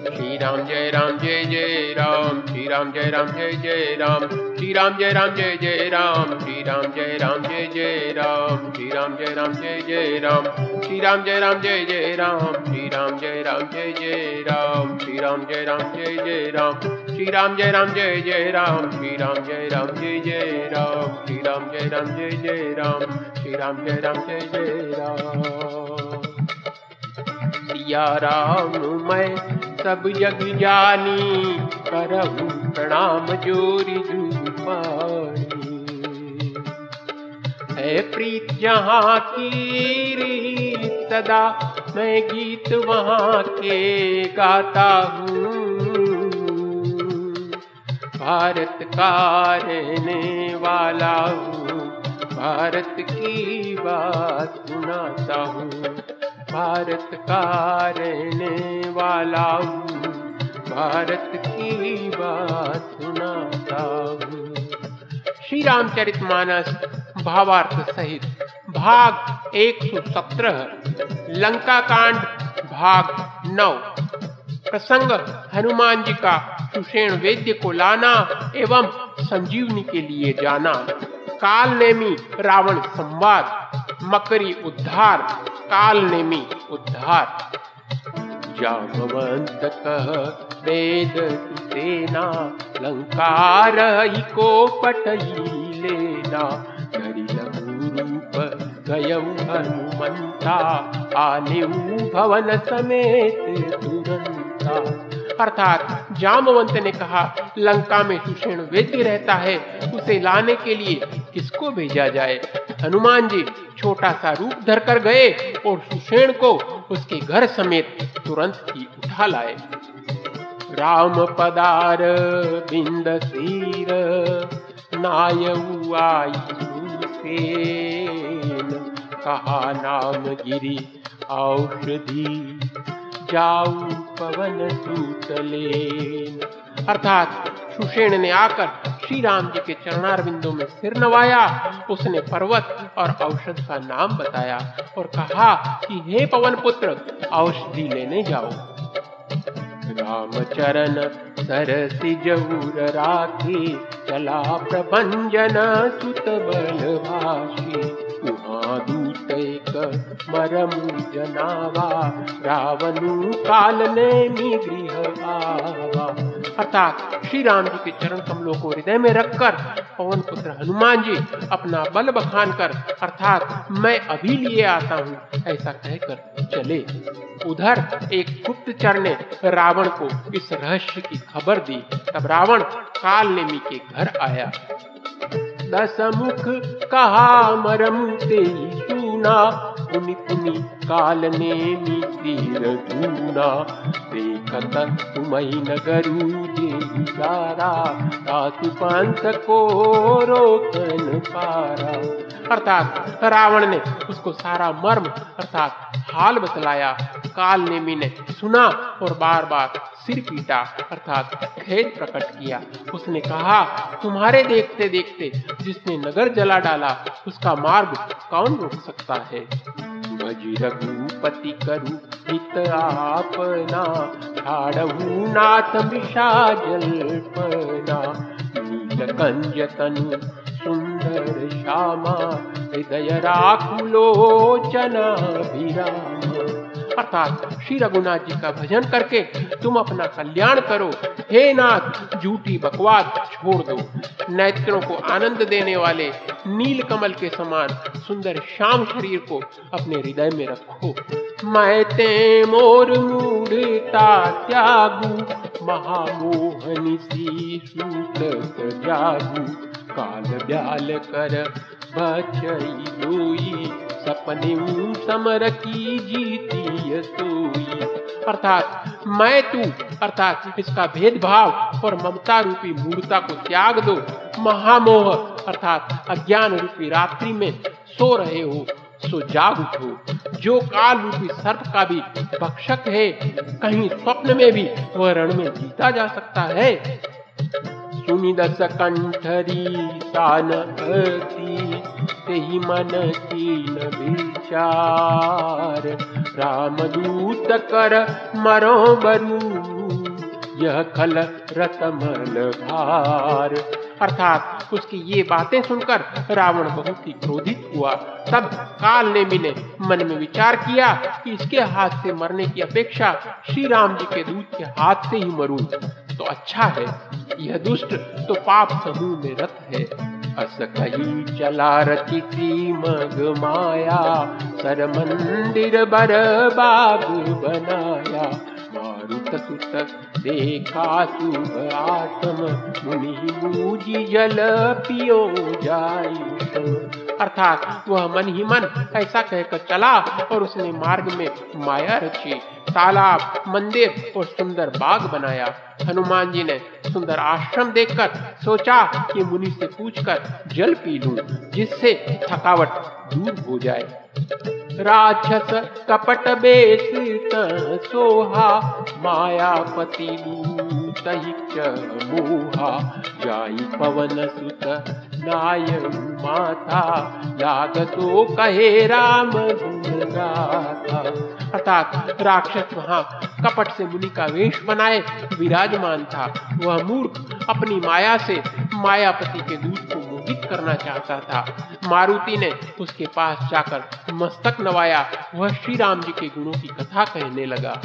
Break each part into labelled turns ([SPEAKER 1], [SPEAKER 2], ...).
[SPEAKER 1] श्री राम जय राम जय जय राम श्री राम जय राम जय जय राम श्री राम जय राम जय जय राम श्री राम जय राम जय जय राम श्री राम जय राम जय जय राम श्री राम जय राम जय जय राम श्री राम जय राम जय जय राम श्री राम जय राम जय जय राम श्री राम जय राम जय जय राम श्री राम जय राम जय जय राम श्री राम जय राम जय जय राम श्री राम जय राम जय जय राम सिया राम मैं सब जग जानी करहु प्रणाम जोरी है प्रीत जहाँ की सदा, मैं गीत वहाँ के गाता हूँ। भारत का रहने वाला हूँ, भारत की बात सुनाता हूँ। भारत रहने वाला भारत की बात सुनाता श्री रामचरित मानस भावार्थ सहित भाग 117 लंका कांड भाग 9 प्रसंग हनुमान जी का सुषेण वेद्य को लाना एवं संजीवनी के लिए जाना। काल नेमी रावण संवाद। मकरी उद्धार काल नेमी उद्धार जामवंत कह, वेद सेना लंकार को पटई लेना। धरि रूप हनुमंता आने भवन समेत तुरंता अर्थात जामवंत ने कहा, लंका में सुषेण वेद्य रहता है, उसे लाने के लिए किसको भेजा जाए? हनुमान जी छोटा सा रूप धर कर गए और सुषेण को उसके घर समेत तुरंत ही उठा लाए। राम पदार, बिंद सीर आई कहा नाम गिरी औषधि। जाऊ पवन सूतलेन अर्थात सुषेण ने आकर श्री राम जी के चरणार चरणारविंदों में सिर नवाया, उसने पर्वत और औषध का नाम बताया और कहा कि हे पवन पुत्र, औषधि लेने जाओ। राम चरण सरसि जऊर राखी चला प्रभंजन सुत बल भाषी उहाँ दूत एक मरमु जनावा। रावणु काल ने मी गृह अर्थात श्री राम जी के चरण कमलों को हृदय में रखकर, पवन पुत्र हनुमान जी, अपना बल बखान कर, अर्थात मैं अभी लिए आता हूँ, ऐसा कहकर चले। उधर एक गुप्तचर ने रावण को इस रहस्य की खबर दी। तब रावण काल नेमी के घर आया। दस मुख कहा मरम ते पुनि पुनि काल ने तीर धूना देखत तुमई नगरू जे तातु को रोकन पारा। अर्थात रावण ने उसको सारा मर्म, अर्थात हाल बतलाया। काल ने सुना और बार बार सिर पीटा, अर्थात खेद प्रकट किया। उसने कहा, तुम्हारे देखते देखते जिसने नगर जला डाला, उसका मार्ग कौन रोक सकता है? रघुपति करु हित आपना, ठाड़हू नाथ मिषा जल्पना नील कंज तनु सुंदर श्यामा, हृदय राखुलोचन विराम अर्थात श्री रघुनाथ जी का भजन करके तुम अपना कल्याण करो। हे नाथ, झूठी बकवास छोड़ दो। नेत्रों को आनंद देने वाले नील कमल के समान सुंदर श्याम शरीर को अपने हृदय में रखो। मैं ते मोर मूढ़ता त्यागू, महामोहनी सी सूत जागू काल ब्याल कर बचई दोई सपने समर की जीती सोई। अर्थात मैं तू, अर्थात इसका भेदभाव और ममता रूपी मूर्ता को त्याग दो। महामोह, अर्थात अज्ञान रूपी रात्रि में सो रहे हो, सो जाग उठो। जो काल रूपी सर्प का भी भक्षक है, कहीं स्वप्न में भी वह रण में जीता जा सकता है। सुनि दस कंठरी तान अति तेहि मन कीन विचार। राम दूत कर मरो बरू, यह खल रतमल भार। अर्थात उसकी ये बातें सुनकर रावण बहुत ही क्रोधित हुआ। तब काल ने ने मन में विचार किया कि इसके हाथ से मरने की अपेक्षा श्री राम जी के दूध के हाथ से ही मरूं। तो अच्छा है, यह दुष्ट तो पाप समूह में रत है। अस कही चला रची मग माया सर मंदिर बर बाग बनाया। मारुत सुत देखा शुभ आत्म, मुनि मूजी जल पियो जाय। अर्थात वह मन ही मन ऐसा कहकर चला और उसने मार्ग में माया रची, तालाब, मंदिर और सुंदर बाग बनाया। हनुमान जी ने सुंदर आश्रम देखकर सोचा कि मुनि से पूछकर जल पी लूँ, जिससे थकावट दूर हो जाए राक्षस कपट बेस सोहा, मायापति मोहा। जाई पवन सुत नाय माथा लागतो कहे राम अर्थात राक्षस वहाँ कपट से मुनि का वेश बनाए, विराजमान था। वह मूर्ख अपनी माया से मायापति के दूध को मोहित करना चाहता था। मारुति ने उसके पास जाकर मस्तक नवाया। वह श्री राम जी के गुणों की कथा कहने लगा।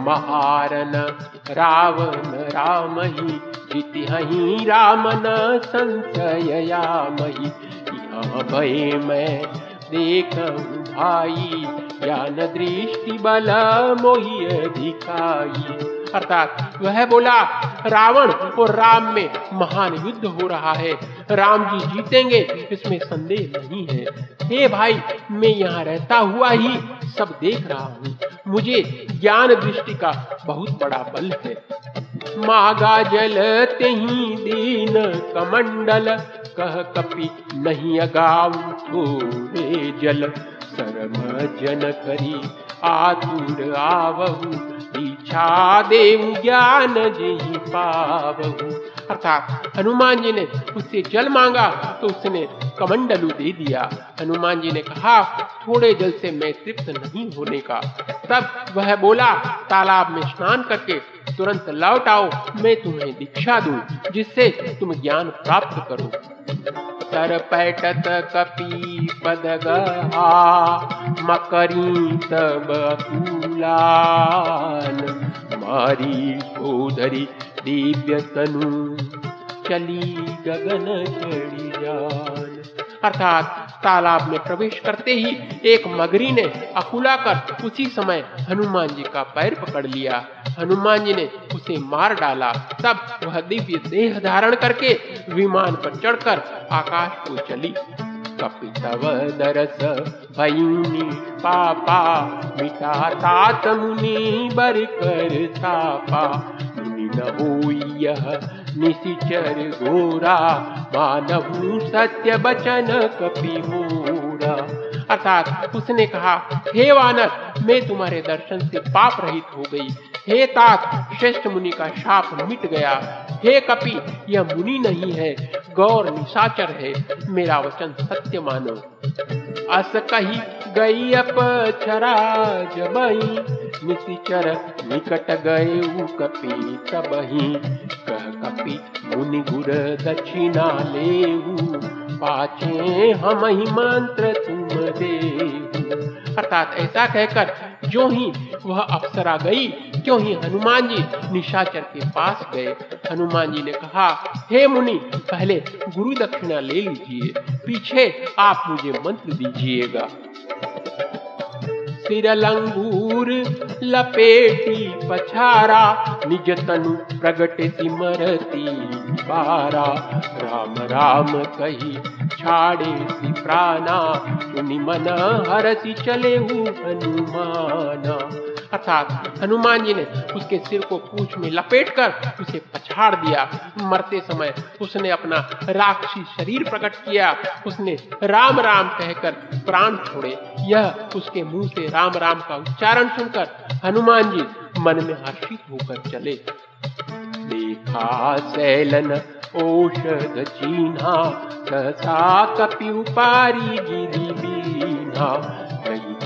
[SPEAKER 1] महारन, रावण राम ही जिति हही राम न संशया मही यहाँ भय मैं देख भाई, ज्ञान दृष्टि बल मोहि अधिकाई। अर्थात वह बोला रावण और राम में महान युद्ध हो रहा है। राम जी जीतेंगे, इसमें संदेह नहीं है। हे भाई, मैं यहाँ रहता हुआ ही सब देख रहा हूँ। मुझे ज्ञान दृष्टि का बहुत बड़ा बल है। मागा जल ही दीन कमंडल, कह कपि नहीं अगाऊ थोड़े जल। सरम जन करी आतुर आवहु इच्छा देव ज्ञान जी पावहु। अर्थात हनुमान जी ने उससे जल मांगा तो उसने कमंडलू दे दिया। हनुमान जी ने कहा, थोड़े जल से मैं तृप्त नहीं होने का। तब वह बोला, तालाब में स्नान करके तुरंत लौट आओ मैं तुम्हें दीक्षा दूँ, जिससे तुम ज्ञान प्राप्त करो। तर पैटत कपी पद मकरी तब मारी सोदरी दिव्य तनु चली गगन चढ़ी जान। अर्थात तालाब में प्रवेश करते ही एक मगरी ने अकुला कर उसी समय हनुमान जी का पैर पकड़ लिया। हनुमान जी ने उसे मार डाला। तब वह दिव्य देह धारण करके विमान पर चढ़कर आकाश को चली कपितव दरस भयूनी पापा, मिटा तात मुनि बर कर न हो यह निशिचर घोरा मानव सत्य बचन कपि मोरा। अर्थात उसने कहा, हे वानर, मैं तुम्हारे दर्शन से पाप रहित हो गई। हे तात, श्रेष्ठ मुनि का शाप मिट गया। हे कपि, यह मुनि नहीं है, गौर निशाचर है। मेरा वचन सत्य मानो। अस कही गई अप छरा जबही निशिचर निकट गए कपि तबही कह कपि मुनि गुर दक्षिणा लेऊ पाछे हम ही मंत्र तुम दे अर्थात ऐसा कहकर जो ही वह अप्सरा गई क्यों ही हनुमान जी निशाचर के पास गए, हनुमान जी ने कहा, हे मुनि, पहले गुरु दक्षिणा ले लीजिए, पीछे आप मुझे मंत्र दीजिएगा। सिर लंगूर लपेटी पछारा, निज तनु प्रगट सिमरती बारा। राम राम कही, छाड़े सी प्राणा, सुनि मन हरसी चले हनुमाना। अर्थात हनुमान जी ने उसके सिर को पूछ में लपेटकर उसे पछाड़ दिया। मरते समय उसने अपना राक्षसी शरीर प्रकट किया। उसने राम राम कहकर प्राण छोड़े। यह उसके मुँह से राम राम का उच्चारण सुनकर हनुमान जी मन में हर्षित होकर चले। देखा सैलन औषध चीन्हा कसा कपि उपारी गिरी बीना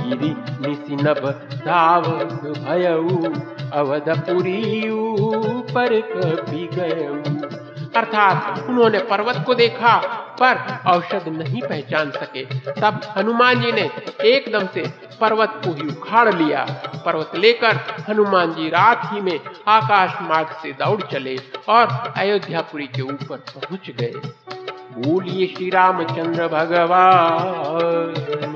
[SPEAKER 1] गिरी निसिनभ धावत भयऊ अवधपुरी पर कभी गयऊ। अर्थात उन्होंने पर्वत को देखा, पर औषध नहीं पहचान सके। तब हनुमान जी ने एकदम से पर्वत को ही उखाड़ लिया। पर्वत लेकर हनुमान जी रात ही में आकाश मार्ग से दौड़ चले और अयोध्यापुरी के ऊपर पहुँच गए। बोलिए श्री रामचंद्र भगवान।